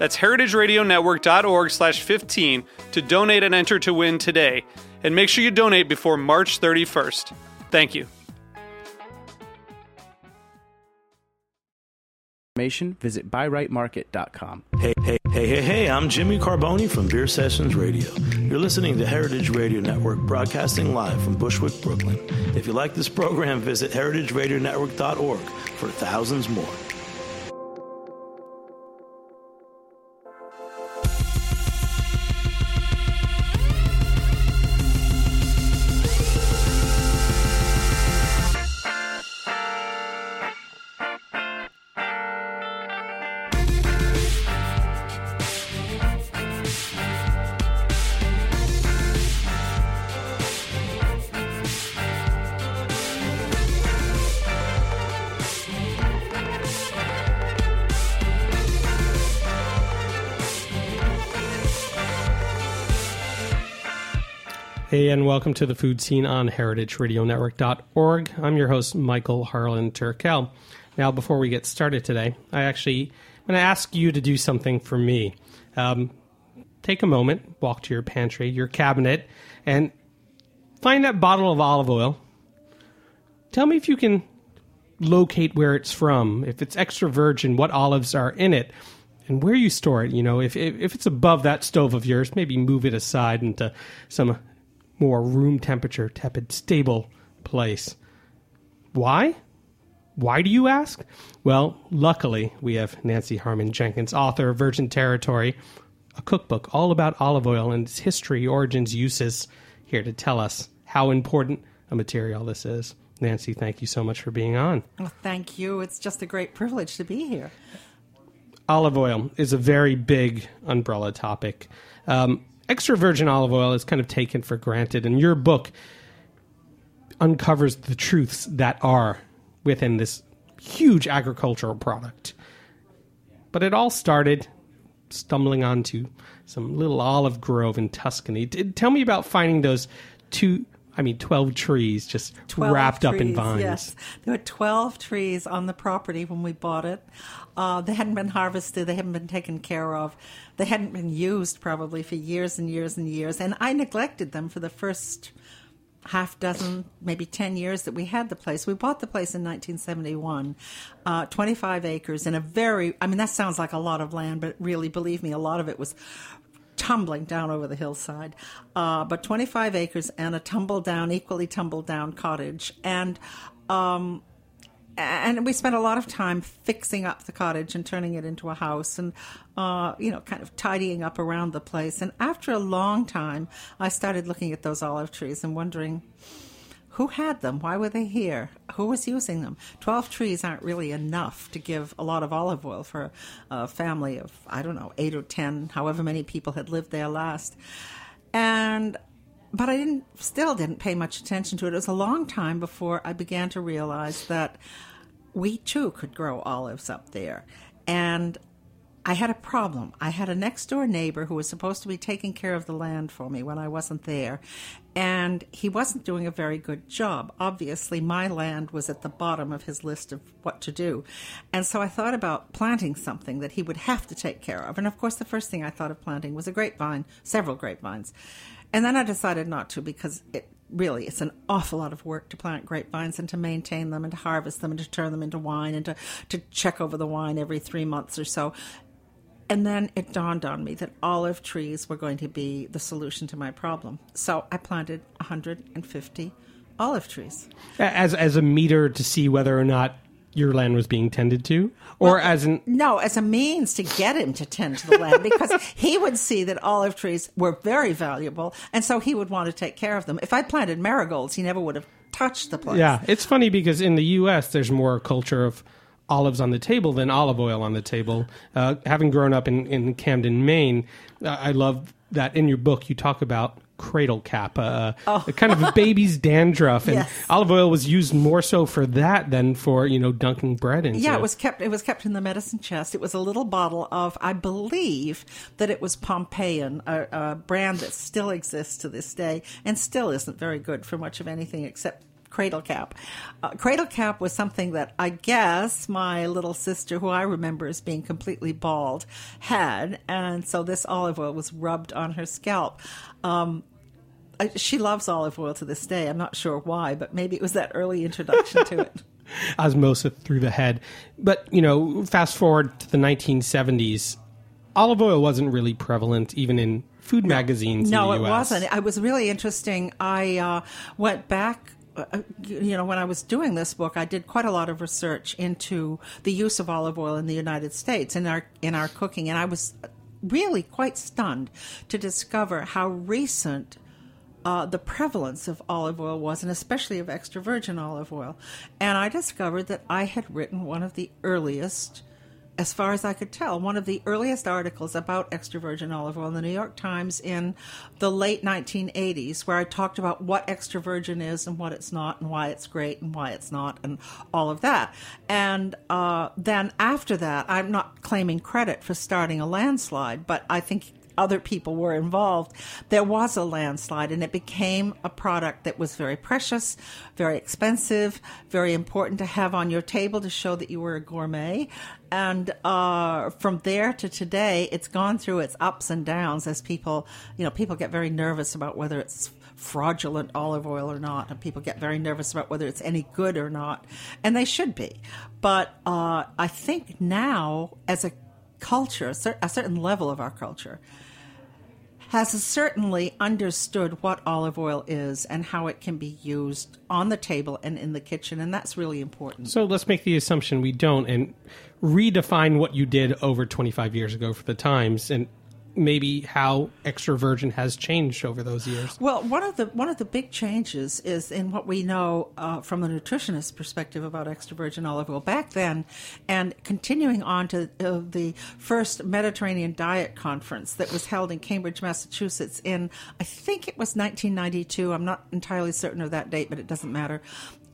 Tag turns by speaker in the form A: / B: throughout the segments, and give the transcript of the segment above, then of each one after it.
A: That's heritageradionetwork.org slash 15 to donate and enter to win today. And make sure you donate before March 31st. Thank you.
B: information, visit biritemarket.com.
C: Hey, hey, hey, hey, hey, I'm Jimmy Carbone from Beer Sessions Radio. You're listening to Heritage Radio Network broadcasting live from Bushwick, Brooklyn. If you like this program, visit heritageradionetwork.org for thousands more.
D: Welcome to the Food Seen on heritageradionetwork.org. I'm your host, Michael Harlan Turkell. Now, before we get started today, I actually I'm going to ask you to do something for me. Um, take a moment, walk to your pantry, your cabinet, and find that bottle of olive oil. Tell me if you can locate where it's from, if it's extra virgin, what olives are in it, and where you store it. You know, if, if, if it's above that stove of yours, maybe move it aside into some more room temperature, tepid, stable place. Why? Why do you ask? Well, luckily, we have Nancy Harmon Jenkins, author of Virgin Territory, a cookbook all about olive oil and its history, origins, uses, here to tell us how important a material this is. Nancy, thank you so much for being on.
E: Well, thank you. It's just a great privilege to be here.
D: Olive oil is a very big umbrella topic. Um, extra virgin olive oil is kind of taken for granted, and your book uncovers the truths that are within this huge agricultural product. But it all started stumbling onto some little olive grove in Tuscany. Tell me about finding those two, I mean, 12 trees just
E: 12
D: wrapped up in vines.
E: Yes, there were 12 trees on the property when we bought it. Uh, they hadn't been harvested, they hadn't been taken care of, they hadn't been used probably for years and years and years. And I neglected them for the first half dozen, maybe 10 years that we had the place. We bought the place in 1971, uh, 25 acres in a very, I mean, that sounds like a lot of land, but really, believe me, a lot of it was tumbling down over the hillside. Uh, but 25 acres and a tumble down, equally tumble down cottage. And, um, and we spent a lot of time fixing up the cottage and turning it into a house and uh, you know kind of tidying up around the place and after a long time i started looking at those olive trees and wondering who had them why were they here who was using them 12 trees aren't really enough to give a lot of olive oil for a family of i don't know 8 or 10 however many people had lived there last and but I didn't still didn't pay much attention to it. It was a long time before I began to realize that we too could grow olives up there. And I had a problem. I had a next door neighbor who was supposed to be taking care of the land for me when I wasn't there, and he wasn't doing a very good job. Obviously, my land was at the bottom of his list of what to do. And so I thought about planting something that he would have to take care of. And of course, the first thing I thought of planting was a grapevine, several grapevines. And then I decided not to because it really it's an awful lot of work to plant grapevines and to maintain them and to harvest them and to turn them into wine and to, to check over the wine every three months or so. And then it dawned on me that olive trees were going to be the solution to my problem. So I planted 150 olive trees.
D: as as a meter to see whether or not your land was being tended to, or as an
E: No, as a means to get him to tend to the land because he would see that olive trees were very valuable and so he would want to take care of them. If I planted marigolds, he never would have touched the place.
D: yeah. It's funny because in the U.S. there's more culture of olives on the table than olive oil on the table. Uh, having grown up in in Camden, Maine, uh, I love that in your book you talk about cradle cap, uh, a kind of a baby's dandruff, and
E: Yes.
D: olive oil was used more so for that than for you know dunking bread into.
E: Yeah, it was kept. It was kept in the medicine chest. It was a little bottle of, I believe, that it was Pompeian, a, a brand that still exists to this day, and still isn't very good for much of anything except cradle cap. Uh, cradle cap was something that I guess my little sister, who I remember as being completely bald, had, and so this olive oil was rubbed on her scalp. Um, I, she loves olive oil to this day. I'm not sure why, but maybe it was that early introduction to it.
D: osmosis through the head. But, you know, fast forward to the 1970s, olive oil wasn't really prevalent even in food magazines
E: No,
D: in
E: it
D: the US.
E: wasn't. It was really interesting. I uh, went back. Uh, you know, when I was doing this book, I did quite a lot of research into the use of olive oil in the United States in our in our cooking, and I was really quite stunned to discover how recent uh, the prevalence of olive oil was, and especially of extra virgin olive oil. And I discovered that I had written one of the earliest, as far as I could tell, one of the earliest articles about extra virgin olive oil in the New York Times in the late 1980s, where I talked about what extra virgin is and what it's not, and why it's great and why it's not, and all of that. And uh, then after that, I'm not claiming credit for starting a landslide, but I think other people were involved, there was a landslide and it became a product that was very precious, very expensive, very important to have on your table to show that you were a gourmet. And uh, from there to today, it's gone through its ups and downs as people, you know, people get very nervous about whether it's fraudulent olive oil or not, and people get very nervous about whether it's any good or not, and they should be. But uh, I think now, as a culture, a, certain level of our culture, has certainly understood what olive oil is and how it can be used on the table and in the kitchen, and that's really important.
D: So let's make the assumption we don't and redefine what you did over 25 years ago for the Times and maybe how extra virgin has changed over those years.
E: Well, one of the one of the big changes is in what we know uh, from a nutritionist perspective about extra virgin olive oil back then, and continuing on to uh, the first Mediterranean Diet Conference that was held in Cambridge, Massachusetts, in I think it was 1992. I'm not entirely certain of that date, but it doesn't matter.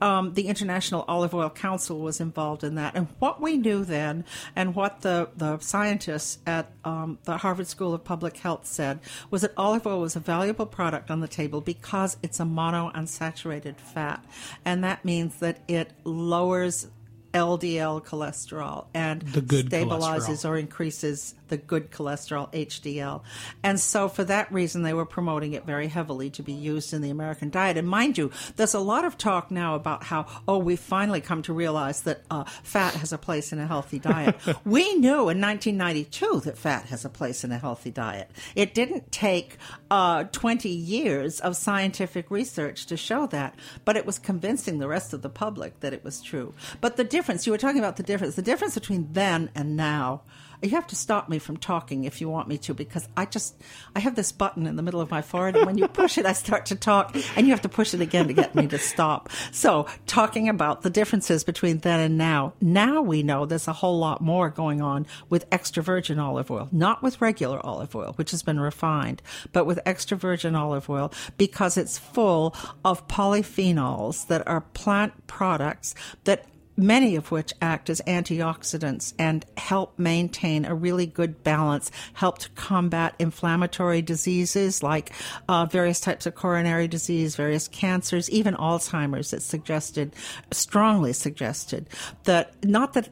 E: Um, the International Olive Oil Council was involved in that. And what we knew then, and what the, the scientists at um, the Harvard School of Public Health said, was that olive oil was a valuable product on the table because it's a monounsaturated fat. And that means that it lowers LDL cholesterol and stabilizes
D: cholesterol.
E: or increases the good cholesterol HDL. And so for that reason they were promoting it very heavily to be used in the American diet. And mind you, there's a lot of talk now about how oh we've finally come to realize that uh, fat has a place in a healthy diet. we knew in 1992 that fat has a place in a healthy diet. It didn't take uh, 20 years of scientific research to show that, but it was convincing the rest of the public that it was true. But the difference, you were talking about the difference, the difference between then and now. You have to stop me from talking if you want me to, because I just I have this button in the middle of my forehead, and when you push it, I start to talk, and you have to push it again to get me to stop. So, talking about the differences between then and now, now we know there's a whole lot more going on with extra virgin olive oil, not with regular olive oil, which has been refined, but with extra virgin olive oil because it's full of polyphenols that are plant products that many of which act as antioxidants and help maintain a really good balance, help to combat inflammatory diseases like uh, various types of coronary disease, various cancers, even Alzheimer's. It's suggested, strongly suggested, that not that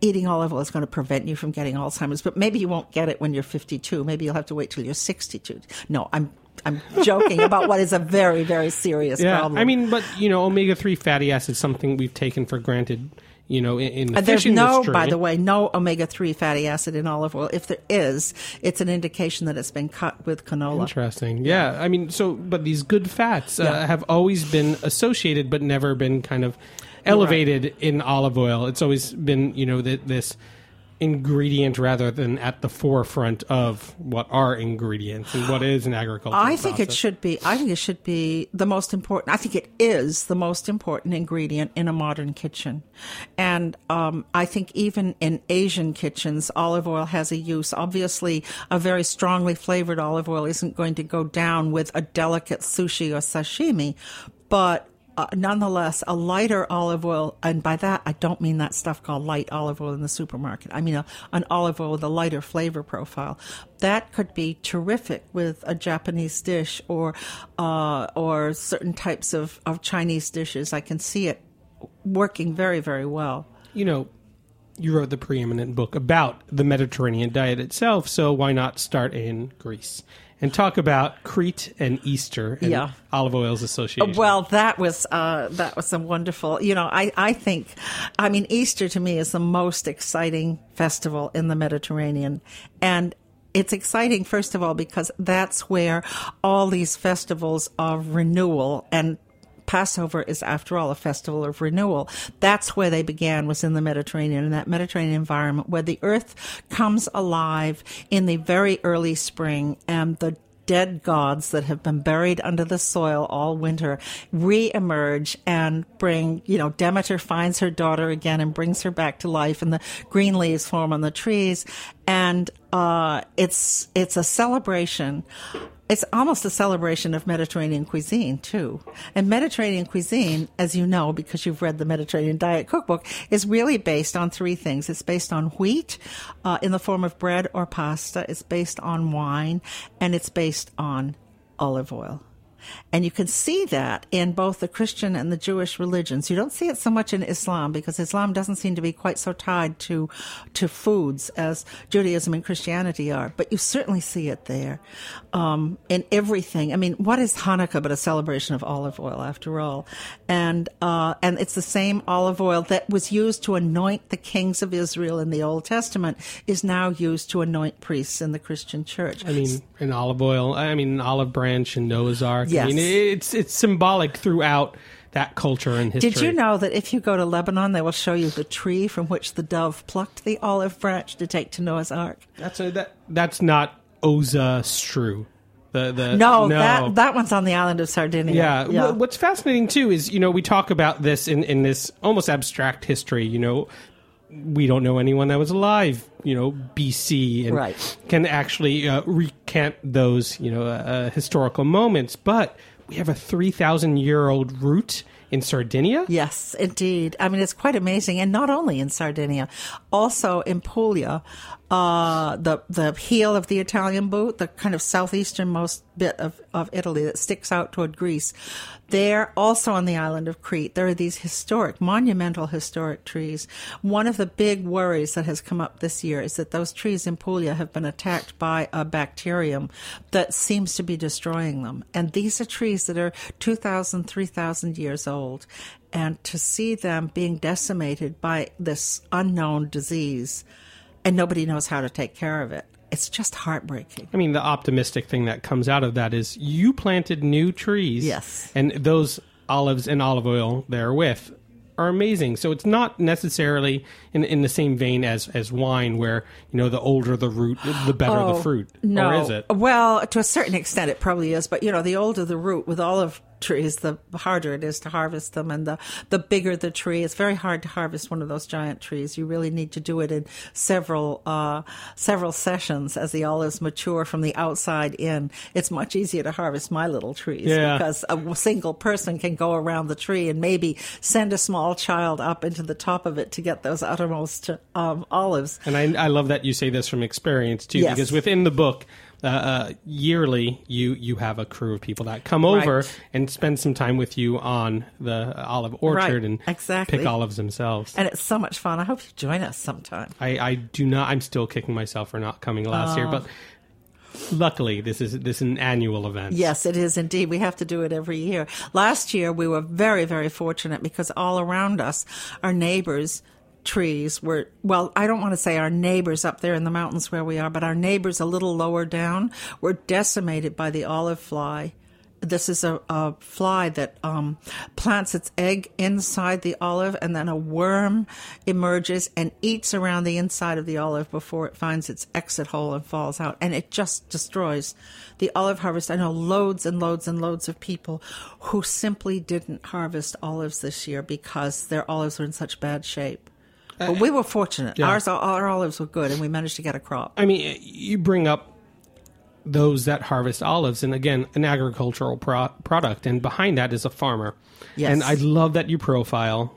E: eating olive oil is going to prevent you from getting Alzheimer's, but maybe you won't get it when you're 52. Maybe you'll have to wait till you're 62. No, I'm I'm joking about what is a very very serious
D: Yeah,
E: problem.
D: I mean, but you know, omega three fatty acids something we've taken for granted. you know, in, in the
E: there's
D: fish
E: no,
D: industry.
E: by the way, no omega three fatty acid in olive oil. If there is, it's an indication that it's been cut with canola.
D: Interesting. Yeah. I mean, so, but these good fats uh,
E: Yeah.
D: have always been associated, but never been kind of elevated in olive oil. It's always been, you know, th- this ingredient rather than at the forefront of what are ingredients and what is an agricultural
E: I think it should be. I think it should be the most important. I think it is the most important ingredient in a modern kitchen, and um, I think even in Asian kitchens, olive oil has a use. Obviously, a very strongly flavored olive oil isn't going to go down with a delicate sushi or sashimi, but uh, nonetheless, a lighter olive oil, and by that I don't mean that stuff called light olive oil in the supermarket. I mean a, an olive oil with a lighter flavor profile. That could be terrific with a Japanese dish or uh, or certain types of, of Chinese dishes. I can see it working very very well.
D: you know, you wrote the preeminent book about the Mediterranean diet itself, so why not start in Greece and talk about Crete and Easter and
E: Yeah.
D: olive oil's association?
E: Well, that was uh, that was a wonderful. You know, I I think, I mean, Easter to me is the most exciting festival in the Mediterranean, and it's exciting first of all because that's where all these festivals of renewal and Passover is, after all, a festival of renewal. That's where they began, was in the Mediterranean, in that Mediterranean environment where the earth comes alive in the very early spring and the dead gods that have been buried under the soil all winter re-emerge and bring, you know, Demeter finds her daughter again and brings her back to life and the green leaves form on the trees. And, uh, it's, it's a celebration it's almost a celebration of Mediterranean cuisine too. And Mediterranean cuisine, as you know, because you've read the Mediterranean Diet Cookbook, is really based on three things. It's based on wheat uh, in the form of bread or pasta. It's based on wine, and it's based on olive oil. And you can see that in both the Christian and the Jewish religions. You don't see it so much in Islam because Islam doesn't seem to be quite so tied to to foods as Judaism and Christianity are. But you certainly see it there um, in everything. I mean, what is Hanukkah but a celebration of olive oil, after all? And uh, and it's the same olive oil that was used to anoint the kings of Israel in the Old Testament is now used to anoint priests in the Christian church.
D: I mean, an olive oil. I mean, an olive branch and Noah's Ark.
E: Yes.
D: I mean, it's it's symbolic throughout that culture and history.
E: Did you know that if you go to Lebanon, they will show you the tree from which the dove plucked the olive branch to take to Noah's Ark?
D: That's a, that. That's not S'Ozzastru. The the
E: No, that that one's on the island of Sardinia.
D: Yeah. Wh- What's fascinating too is you know we talk about this in in this almost abstract history. You know, we don't know anyone that was alive. You know, BC and
E: Right.
D: can actually uh, recant those you know uh, uh, historical moments, but we have a three thousand year old root in Sardinia.
E: Yes, indeed. I mean, it's quite amazing, and not only in Sardinia, also in Puglia, uh, the the heel of the Italian boot, the kind of southeasternmost bit of, of Italy that sticks out toward Greece. There, also on the island of Crete, there are these historic, monumental historic trees. One of the big worries that has come up this year is that those trees in Puglia have been attacked by a bacterium that seems to be destroying them. And these are trees that are 2,000, 3,000 years old. And to see them being decimated by this unknown disease and nobody knows how to take care of it, it's just heartbreaking.
D: I mean, the optimistic thing that comes out of that is you planted new trees.
E: Yes.
D: And those olives and olive oil therewith are amazing. So it's not necessarily in in the same vein as as wine, where you know the older the root, the better the oh, fruit.
E: Oh, No.
D: Or is it?
E: Well, to a certain extent, it probably is. But, you know, the older the root with olive trees, the harder it is to harvest them. And the, the bigger the tree, it's very hard to harvest one of those giant trees. You really need to do it in several, uh, several sessions as the olives mature from the outside in. It's much easier to harvest my little trees
D: Yeah.
E: because a single person can go around the tree and maybe send a small child up into the top of it to get those uttermost um, olives.
D: And I, I love that you say this from experience too,
E: Yes.
D: because within the book, uh, uh, yearly you you have a crew of people that come over
E: Right.
D: and spend some time with you on the olive orchard
E: Right,
D: and
E: exactly.
D: pick olives themselves.
E: And it's so much fun. I hope you join us sometime.
D: I, I do not. I'm still kicking myself for not coming last year, but luckily this is this is an annual event.
E: Yes, it is indeed. We have to do it every year. Last year, we were very, very fortunate because all around us, our neighbors trees were, well, I don't want to say our neighbors up there in the mountains where we are, but our neighbors a little lower down were decimated by the olive fly. This is a, a fly that um, plants its egg inside the olive, and then a worm emerges and eats around the inside of the olive before it finds its exit hole and falls out. And it just destroys the olive harvest. I know loads and loads and loads of people who simply didn't harvest olives this year because their olives were in such bad shape. But we were fortunate.
D: Yeah.
E: Ours, our olives were good, and we managed to get a crop.
D: I mean, you bring up those that harvest olives, and again, an agricultural pro- product, and behind that is a farmer.
E: Yes.
D: And I love that you profile,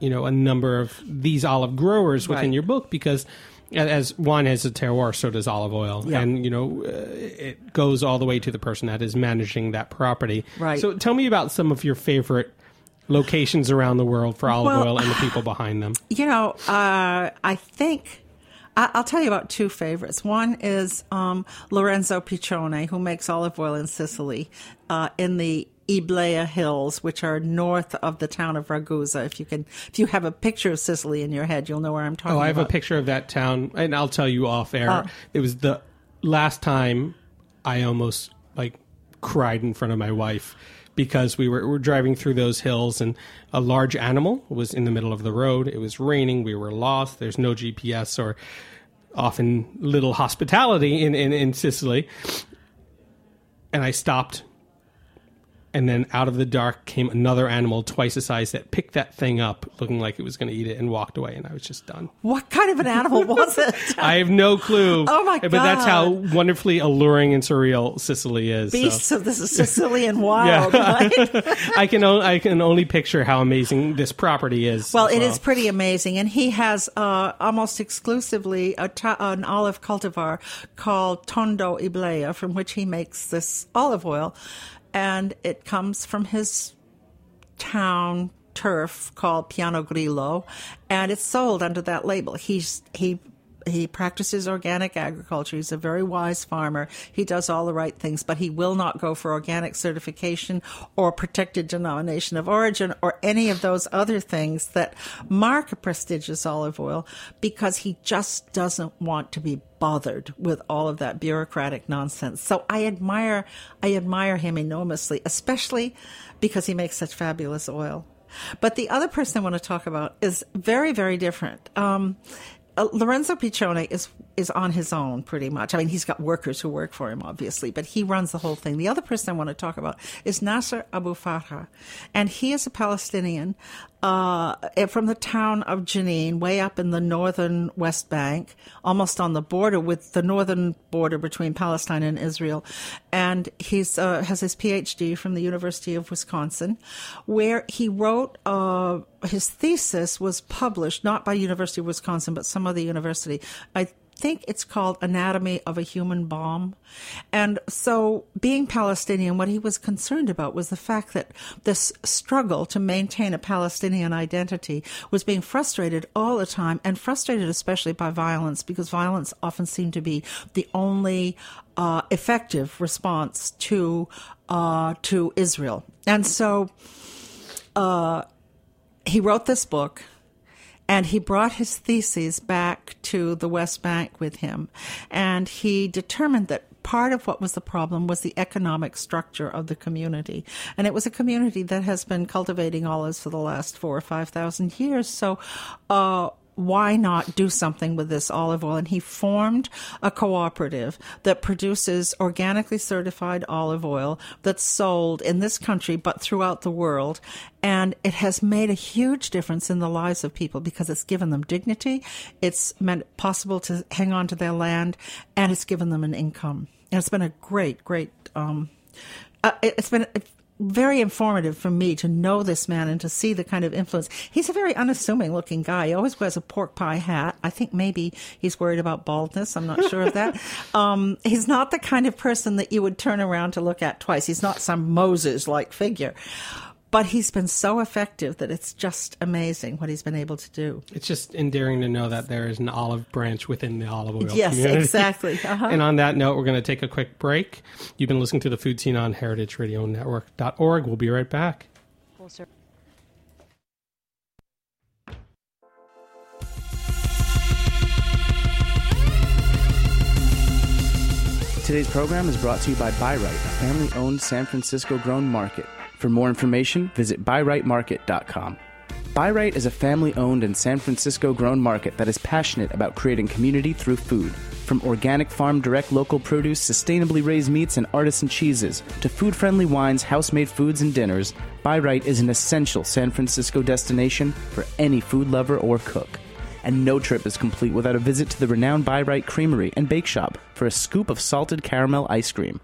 D: you know, a number of these olive growers within
E: Right.
D: your book because. As wine has a terroir, so does olive oil,
E: Yeah.
D: and you know uh, it goes all the way to the person that is managing that property.
E: Right.
D: So, tell me about some of your favorite locations around the world for olive
E: Well-
D: oil and the people behind them.
E: You know, uh, I think I- I'll tell you about two favorites. One is um, Lorenzo Piccione, who makes olive oil in Sicily, uh, in the Iblea Hills, which are north of the town of Ragusa. If you can, if you have a picture of Sicily in your head, you'll know where I'm talking about.
D: Oh, I have
E: about.
D: a picture of that town, and I'll tell you off air.
E: Oh.
D: It was the last time I almost like cried in front of my wife because we were, were driving through those hills, and a large animal was in the middle of the road. It was raining. We were lost. There's no GPS or often little hospitality in, in, in Sicily. And I stopped and then out of the dark came another animal twice the size that picked that thing up looking like it was going to eat it and walked away and i was just done
E: what kind of an animal was it?
D: i have no clue
E: Oh, my god!
D: but that's how wonderfully alluring and surreal sicily is so.
E: Beasts of the Sicilian wild, right?
D: i can o- i can only picture how amazing this property is
E: Well, it is pretty amazing, and he has uh, almost exclusively ta- an olive cultivar called Tondo Iblea, from which he makes this olive oil, and it comes from his town turf called Piano Grillo, and it's sold under that label. He's he. He practices organic agriculture. He's a very wise farmer. He does all the right things, but he will not go for organic certification or protected denomination of origin or any of those other things that mark a prestigious olive oil because he just doesn't want to be bothered with all of that bureaucratic nonsense. So I admire I admire him enormously, especially because he makes such fabulous oil. But the other person I want to talk about is very, very different. Um, uh, Lorenzo Piccione is is on his own pretty much. I mean, he's got workers who work for him, obviously, but he runs the whole thing. The other person I want to talk about is Nasser Abu Farha, and he is a Palestinian uh, from the town of Jenin, way up in the northern West Bank, almost on the border with the northern border between Palestine and Israel. And he's uh, has his PhD from the University of Wisconsin, where he wrote uh, his thesis was published not by University of Wisconsin but some other university. I think it's called Anatomy of a Human Bomb. And so, being Palestinian, what he was concerned about was the fact that this struggle to maintain a Palestinian identity was being frustrated all the time, and frustrated especially by violence, because violence often seemed to be the only uh, effective response to uh, to Israel. And so, uh, he wrote this book and he brought his theses back to the West Bank with him. And he determined that part of what was the problem was the economic structure of the community. And it was a community that has been cultivating olives for the last four or five thousand years. So, uh, why not do something with this olive oil? And he formed a cooperative that produces organically certified olive oil that's sold in this country, but throughout the world. And it has made a huge difference in the lives of people because it's given them dignity. It's meant possible to hang on to their land and it's given them an income. And it's been a great, great, um, uh, it- it's been very informative for me to know this man and to see the kind of influence. He's a very unassuming looking guy. He always wears a pork pie hat. I think maybe he's worried about baldness. I'm not sure of that. Um, he's not the kind of person that you would turn around to look at twice. He's not some Moses like figure but he's been so effective that it's just amazing what he's been able to do.
D: It's just endearing to know that there is an olive branch within the olive oil
E: yes,
D: community.
E: exactly. Uh-huh.
D: And on that note, we're going to take a quick break. You've been listening to the Food Seen on heritageradionetwork.org. We'll be right back.
B: Cool, Today's program is brought to you by Buy a family owned San Francisco grown market. For more information, visit biritemarket.com. Bi-Rite is a family owned and San Francisco grown market that is passionate about creating community through food. From organic farm direct local produce, sustainably raised meats, and artisan cheeses, to food friendly wines, house made foods, and dinners, Bi-Rite is an essential San Francisco destination for any food lover or cook. And no trip is complete without a visit to the renowned Bi-Rite Creamery and Bake Shop for a scoop of salted caramel ice cream.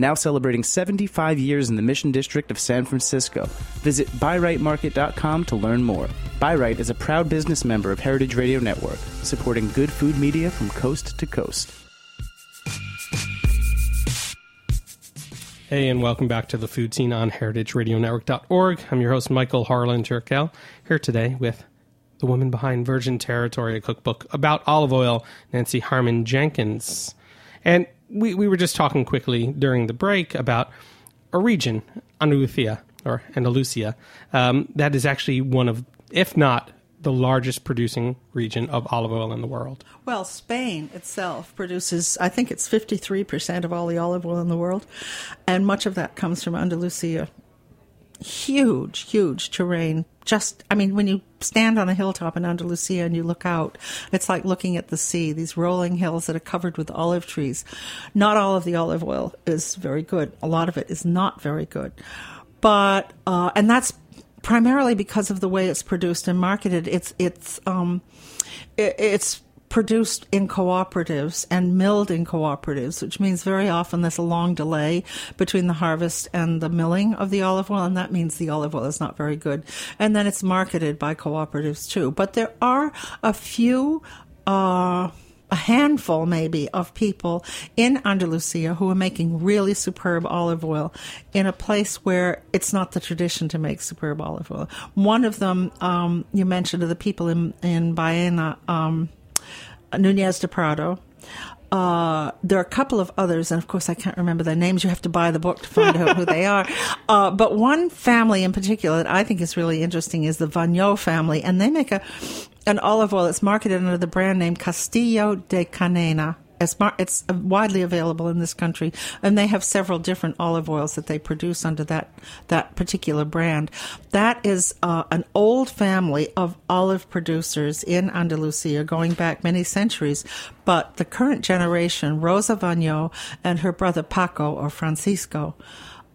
B: Now celebrating 75 years in the Mission District of San Francisco. Visit BiRiteMarket.com to learn more. Bi-Rite is a proud business member of Heritage Radio Network, supporting good food media from coast to coast.
D: Hey, and welcome back to the Food Seen on heritageradionetwork.org. I'm your host, Michael Harlan Turkell, here today with the woman behind Virgin Territory, a cookbook about olive oil, Nancy Harmon Jenkins. And we, we were just talking quickly during the break about a region, Andalusia, or Andalusia, um, that is actually one of, if not the largest producing region of olive oil in the world.
E: Well, Spain itself produces, I think it's 53% of all the olive oil in the world, and much of that comes from Andalusia. Huge, huge terrain. Just, I mean, when you stand on a hilltop in Andalusia and you look out, it's like looking at the sea, these rolling hills that are covered with olive trees. Not all of the olive oil is very good, a lot of it is not very good. But, uh, and that's primarily because of the way it's produced and marketed. It's it's um, it, it's produced in cooperatives and milled in cooperatives, which means very often there's a long delay between the harvest and the milling of the olive oil, and that means the olive oil is not very good. And then it's marketed by cooperatives too. But there are a few. Uh, a handful maybe of people in Andalusia who are making really superb olive oil in a place where it's not the tradition to make superb olive oil. One of them, um, you mentioned, are the people in, in Baena, um, Nunez de Prado. Uh, there are a couple of others, and of course, I can't remember their names. You have to buy the book to find out who they are. Uh, but one family in particular that I think is really interesting is the Vañó family, and they make a an olive oil that's marketed under the brand name Castillo de Canena. It's, it's widely available in this country, and they have several different olive oils that they produce under that that particular brand. That is uh, an old family of olive producers in Andalusia, going back many centuries. But the current generation, Rosa Vañó and her brother Paco or Francisco,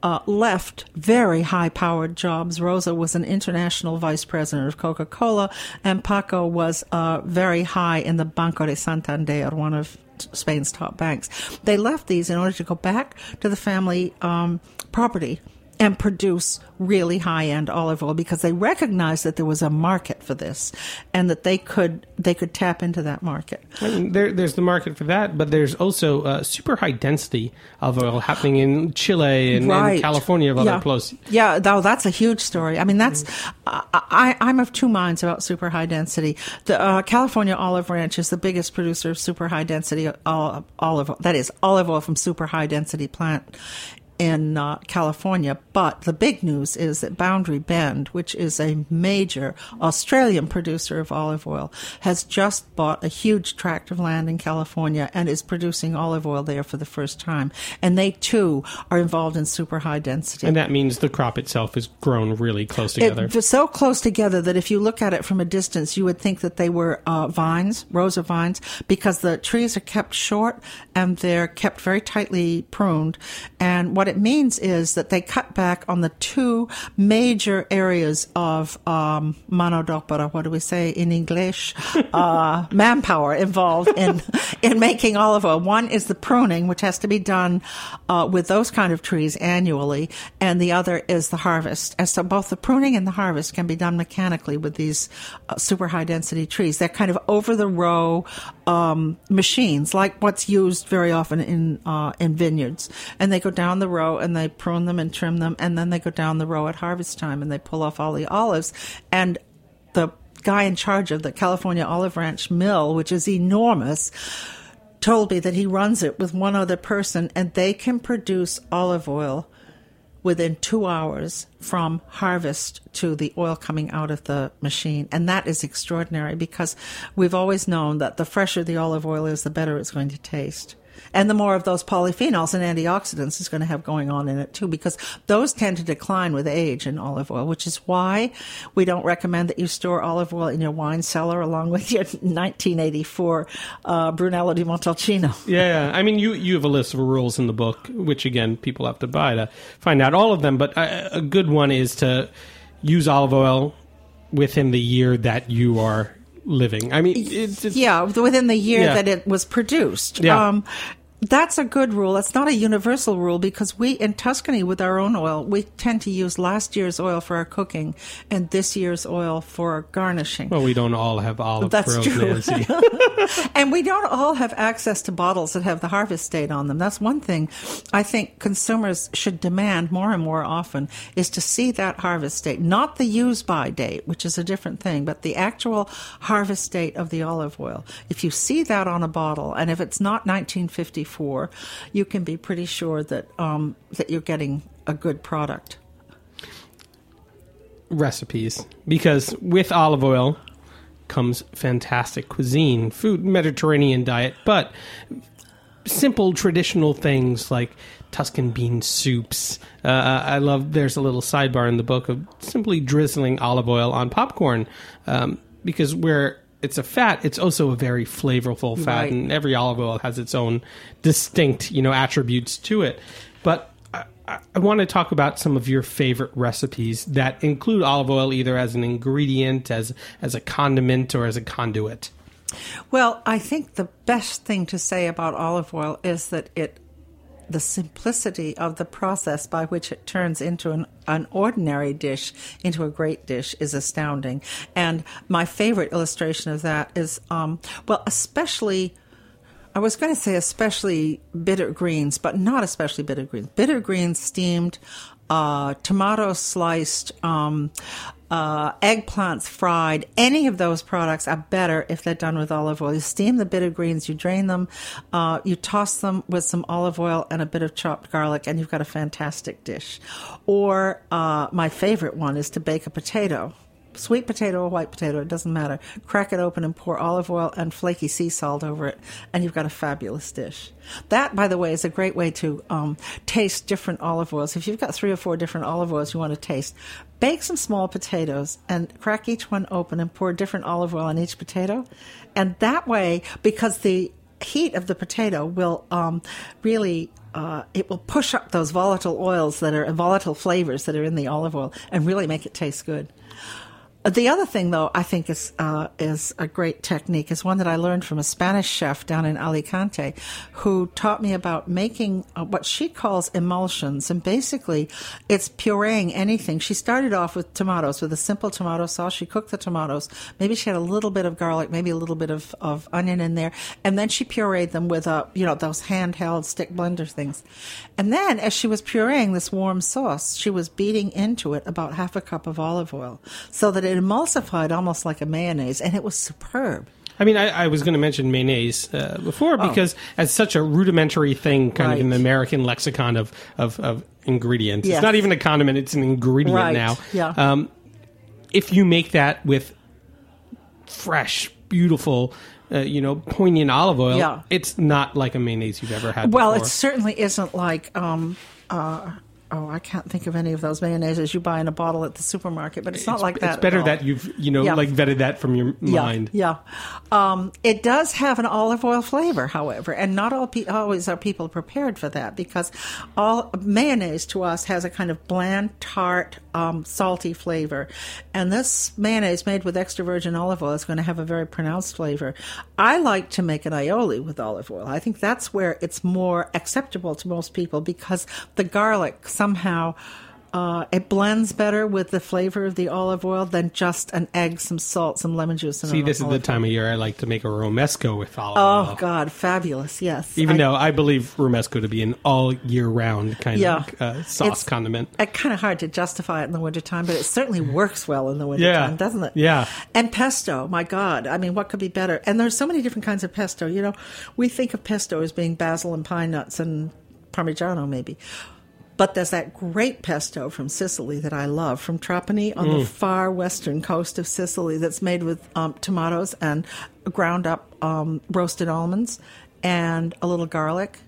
E: uh, left very high powered jobs. Rosa was an international vice president of Coca Cola, and Paco was uh, very high in the Banco de Santander, one of Spain's top banks. They left these in order to go back to the family um, property and produce really high end olive oil because they recognized that there was a market for this and that they could they could tap into that market.
D: I mean, there, there's the market for that, but there's also uh, super high density of oil happening in Chile and,
E: Right.
D: and California of
E: Yeah.
D: other places.
E: Yeah, though that's a huge story. I mean, that's I, I, I'm of two minds about super high density. The uh, California Olive Ranch is the biggest producer of super high density uh, olive that is olive oil from super high density plant in uh, California. But the big news is that Boundary Bend, which is a major Australian producer of olive oil, has just bought a huge tract of land in California and is producing olive oil there for the first time. And they too are involved in super high density.
D: And that means the crop itself is grown really close together.
E: It, so close together that if you look at it from a distance, you would think that they were uh, vines, rows of vines, because the trees are kept short and they're kept very tightly pruned. And what it means is that they cut back on the two major areas of um, mano d'opera. What do we say in English? Uh, manpower involved in in making olive oil. One is the pruning, which has to be done uh, with those kind of trees annually, and the other is the harvest. And so both the pruning and the harvest can be done mechanically with these uh, super high density trees. They're kind of over the row um, machines, like what's used very often in uh, in vineyards. And they go down the row and they prune them and trim them, and then they go down the row at harvest time and they pull off all the olives. And the guy in charge of the California Olive Ranch Mill, which is enormous, told me that he runs it with one other person and they can produce olive oil within two hours from harvest to the oil coming out of the machine. And that is extraordinary because we've always known that the fresher the olive oil is, the better it's going to taste. And the more of those polyphenols and antioxidants is going to have going on in it too, because those tend to decline with age in olive oil, which is why we don't recommend that you store olive oil in your wine cellar along with your 1984 uh, Brunello di Montalcino.
D: Yeah, I mean, you you have a list of rules in the book, which again people have to buy to find out all of them. But a, a good one is to use olive oil within the year that you are living. I mean, it's, it's,
E: yeah, within the year
D: Yeah.
E: that it was produced.
D: Yeah.
E: Um, that's a good rule. It's not a universal rule because we in Tuscany with our own oil, we tend to use last year's oil for our cooking and this year's oil for our garnishing.
D: well, we don't all have olive
E: That's
D: groves,
E: true.
D: Nancy.
E: And we don't all have access to bottles that have the harvest date on them. That's one thing I think consumers should demand more and more often is to see that harvest date, not the use by date, which is a different thing, but the actual harvest date of the olive oil. If you see that on a bottle, and if it's not 1954, you can be pretty sure that um, that you're getting a good product.
D: recipes because with olive oil comes fantastic cuisine, food, Mediterranean diet, but simple traditional things like Tuscan bean soups. Uh, I love. There's a little sidebar in the book of simply drizzling olive oil on popcorn um, because where it's a fat, it's also a very flavorful fat,
E: Right.
D: and every olive oil has its own distinct, you know, attributes to it. But I, I, I want to talk about some of your favorite recipes that include olive oil either as an ingredient, as as a condiment, or as a conduit.
E: Well, I think the best thing to say about olive oil is that it the simplicity of the process by which it turns into an, an ordinary dish into a great dish is astounding. And my favorite illustration of that is, um, well, especially. I was going to say especially bitter greens, but not especially bitter greens. Bitter greens steamed, uh, tomato sliced, um, uh, eggplants fried. Any of those products are better if they're done with olive oil. You steam the bitter greens, you drain them, uh, you toss them with some olive oil and a bit of chopped garlic, and you've got a fantastic dish. Or uh, my favorite one is to bake a potato sweet potato or white potato, it doesn't matter. Crack it open and pour olive oil and flaky sea salt over it, and you've got a fabulous dish. That, by the way, is a great way to um, taste different olive oils. If you've got three or four different olive oils you want to taste, bake some small potatoes and crack each one open and pour different olive oil on each potato. And that way, because the heat of the potato will um, really uh, it will push up those volatile oils that are volatile flavors that are in the olive oil and really make it taste good. The other thing, though, I think is uh, is a great technique is one that I learned from a Spanish chef down in Alicante, who taught me about making uh, what she calls emulsions, and basically, it's pureeing anything. She started off with tomatoes with a simple tomato sauce. She cooked the tomatoes. Maybe she had a little bit of garlic, maybe a little bit of, of onion in there, and then she pureed them with a you know those handheld stick blender things. And then, as she was pureeing this warm sauce, she was beating into it about half a cup of olive oil, so that it emulsified almost like a mayonnaise, and it was superb.
D: I mean, I, I was going to mention mayonnaise uh, before because as such a rudimentary thing, kind of in the
E: Oh.
D: American lexicon of of, of ingredients.
E: Yes.
D: It's not even a condiment; it's an ingredient
E: Right,
D: now.
E: yeah.
D: Um, if you make that with fresh, beautiful, uh, you know, poignant olive oil,
E: Yeah.
D: it's not like a mayonnaise you've ever had.
E: Well,
D: before.
E: it certainly isn't like. Um, uh, Oh, I can't think of any of those mayonnaises you buy in a bottle at the supermarket, but it's not like that.
D: It's better that you've you know
E: Yeah.
D: like vetted that from your
E: yeah,
D: mind.
E: Yeah, um, it does have an olive oil flavor, however, and not all pe- always are people prepared for that because all mayonnaise to us has a kind of bland, tart, um, salty flavor, and this mayonnaise made with extra virgin olive oil is going to have a very pronounced flavor. I like to make an aioli with olive oil. I think that's where it's more acceptable to most people because the garlic somehow. Uh, it blends better with the flavor of the olive oil than just an egg, some salt, some lemon juice, and
D: See, this is the time of year I like to make a romesco with olive
E: Oh
D: oil.
E: Oh God, fabulous! Yes,
D: Even
E: I-
D: though I believe romesco to be an all year round kind
E: Yeah.
D: of uh, sauce
E: It's-
D: condiment.
E: It's kind of hard to justify it in the wintertime, but it certainly works well in the wintertime,
D: Yeah.
E: doesn't it?
D: Yeah.
E: And pesto, my God. I mean, what could be better? And there's so many different kinds of pesto. You know, we think of pesto as being basil and pine nuts and Parmigiano, maybe. But there's that great pesto from Sicily that I love, from Trapani on
D: Mm.
E: the far western coast of Sicily, that's made with um, tomatoes and ground up um, roasted almonds. and a little garlic,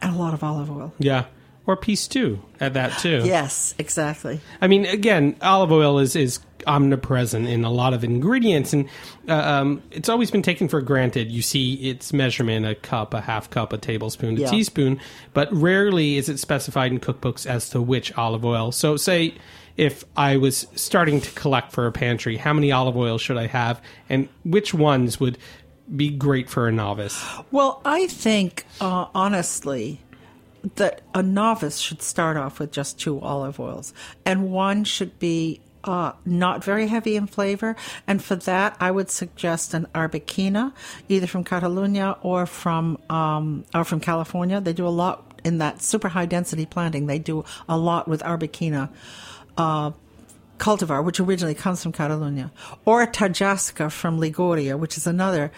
E: and a lot of olive oil.
D: Yeah. Or peace too at that too.
E: Yes, exactly.
D: I mean, again, olive oil is, is omnipresent in a lot of ingredients, and uh, um, it's always been taken for granted. You see its measurement a cup, a half cup, a tablespoon, a
E: Yeah.
D: teaspoon, but rarely is it specified in cookbooks as to which olive oil. So, say if I was starting to collect for a pantry, how many olive oils should I have, and which ones would be great for a novice?
E: Well, I think, uh, honestly, that a novice should start off with just two olive oils, and one should be uh, not very heavy in flavor. And for that, I would suggest an Arbequina, either from Catalunya or from um, or from California. They do a lot in that super high density planting. They do a lot with Arbequina. Uh, cultivar, which originally comes from Catalunya, or a Taggiasca from Liguria, which is another.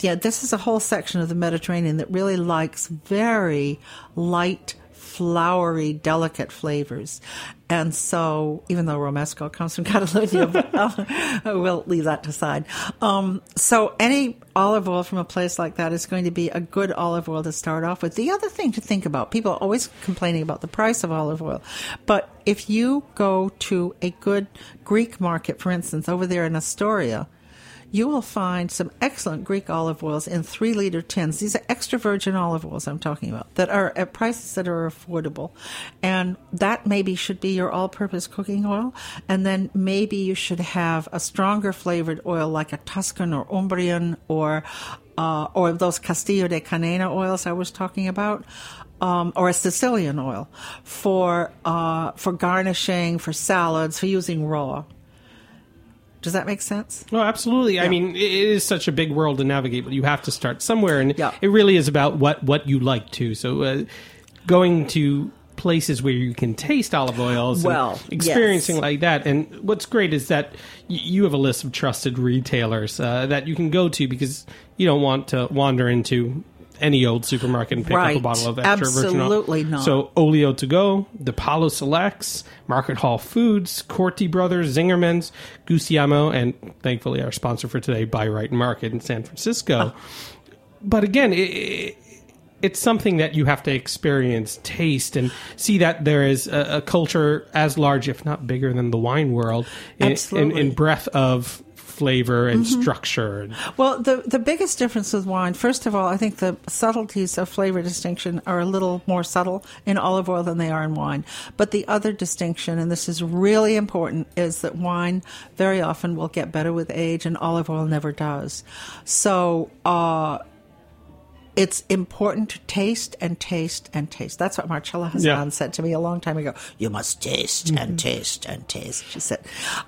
E: Yeah, this is a whole section of the Mediterranean that really likes very light, flowery, delicate flavors. And so, even though Romesco comes from Catalonia, uh, we'll leave that to side. Um, so, any olive oil from a place like that is going to be a good olive oil to start off with. The other thing to think about people are always complaining about the price of olive oil, but if you go to a good Greek market, for instance, over there in Astoria, you will find some excellent Greek olive oils in three liter tins. These are extra virgin olive oils I'm talking about that are at prices that are affordable. And that maybe should be your all purpose cooking oil. And then maybe you should have a stronger flavored oil like a Tuscan or Umbrian or uh, or those Castillo de Canena oils I was talking about. Um, or a Sicilian oil for uh, for garnishing, for salads, for using raw. Does that make sense?
D: Oh, absolutely. I mean, it is such a big world to navigate, but you have to start somewhere, and
E: Yeah.
D: it really is about what what you like too. So, uh, going to places where you can taste olive oils, and
E: Well,
D: experiencing
E: yes.
D: like that. And what's great is that y- you have a list of trusted retailers uh, that you can go to because you don't want to wander into any old supermarket and pick up a bottle of extra virgin olive.
E: Absolutely not.
D: So Oleo to go, the Palo Selects, Market Hall Foods, Corti Brothers, Zingerman's, Gustiamo, and thankfully our sponsor for today, Bi-Rite Market in San Francisco. Ah. But again, it, it, it's something that you have to experience, taste, and see that there is a, a culture as large, if not bigger, than the wine world in, in, in breadth of flavor and structure.
E: Well, the the biggest difference with wine, first of all, I think the subtleties of flavor distinction are a little more subtle in olive oil than they are in wine. But the other distinction, and this is really important, is that wine very often will get better with age, and olive oil never does. So. Uh, it's important to taste and taste and taste. That's what Marcella Hazan
D: Yeah.
E: said to me a long time ago. You must taste and taste and taste. She said.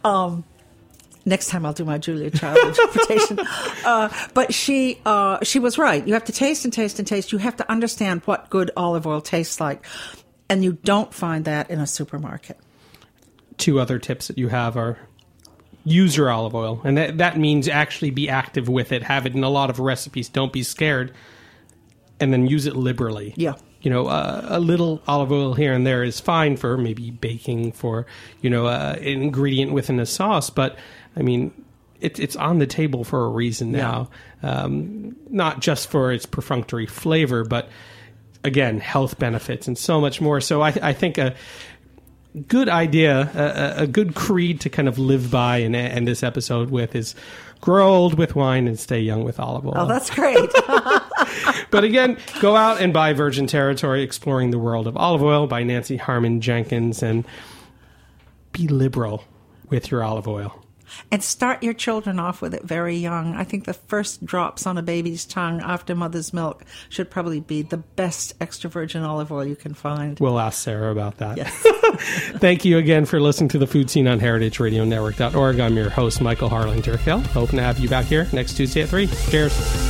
E: Um, next time I'll do my Julia Child interpretation. Uh, but she uh, she was right. You have to taste and taste and taste. You have to understand what good olive oil tastes like, and you don't find that in a supermarket.
D: two other tips that you have are use your olive oil and that, that means actually be active with it have it in a lot of recipes don't be scared and then use it liberally
E: Yeah.
D: you know uh, a little olive oil here and there is fine for maybe baking for you know uh, an ingredient within a sauce but i mean it, it's on the table for a reason now um, not just for its perfunctory flavor but again health benefits and so much more so i, I think a good idea, a, a- a good creed to kind of live by and end this episode with is grow old with wine and stay young with olive oil.
E: Oh, that's great.
D: but again, go out and buy Virgin Territory Exploring the World of Olive Oil by Nancy Harmon Jenkins and be liberal with your olive oil.
E: And start your children off with it very young. I think the first drops on a baby's tongue after mother's milk should probably be the best extra virgin olive oil you can find.
D: We'll ask Sarah about that.
E: Yes.
D: Thank you again for listening to the Food Seen on HeritageRadioNetwork.org. I'm your host, Michael Harlan Turkell. Hoping to have you back here next Tuesday at 3. Cheers.